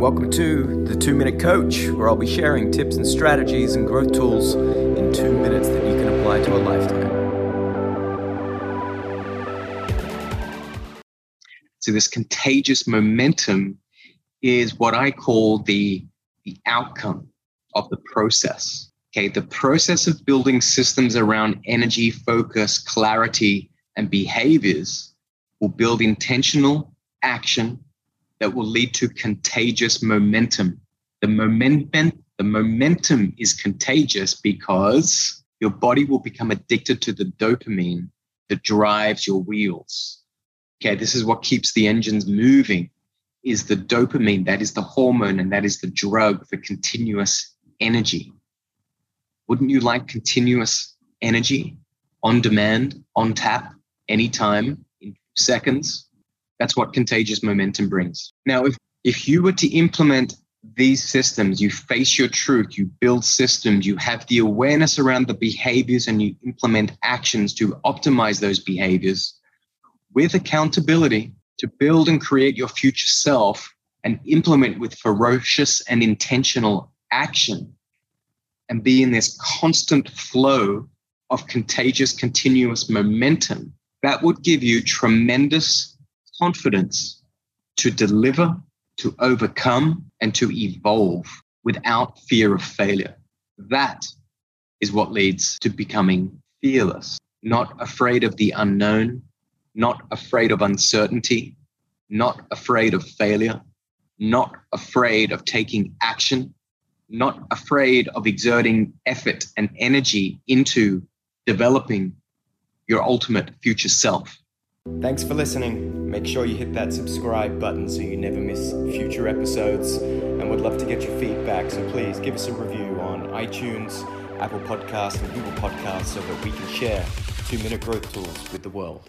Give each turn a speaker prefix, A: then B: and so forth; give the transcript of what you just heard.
A: welcome to the Two Minute Coach, where I'll be sharing tips and strategies and growth tools in two minutes that you can apply to a lifetime.
B: So, this contagious momentum is what I call the, the outcome of the process. Okay, the process of building systems around energy, focus, clarity, and behaviors will build intentional action that will lead to contagious momentum. The momentum, the momentum is contagious because your body will become addicted to the dopamine that drives your wheels. Okay, this is what keeps the engines moving is the dopamine, that is the hormone, and that is the drug for continuous energy. Wouldn't you like continuous energy on demand, on tap, anytime, in seconds? That's what contagious momentum brings. Now, if, if you were to implement these systems, you face your truth, you build systems, you have the awareness around the behaviors, and you implement actions to optimize those behaviors with accountability to build and create your future self and implement with ferocious and intentional action and be in this constant flow of contagious, continuous momentum, that would give you tremendous confidence to deliver, to overcome, and to evolve without fear of failure. That is what leads to becoming fearless, not afraid of the unknown, not afraid of uncertainty, not afraid of failure, not afraid of taking action, not afraid of exerting effort and energy into developing your ultimate future self.
A: Thanks for listening. Make sure you hit that subscribe button so you never miss future episodes. And we'd love to get your feedback, so please give us a review on iTunes, Apple Podcasts, and Google Podcasts so that we can share two minute growth tools with the world.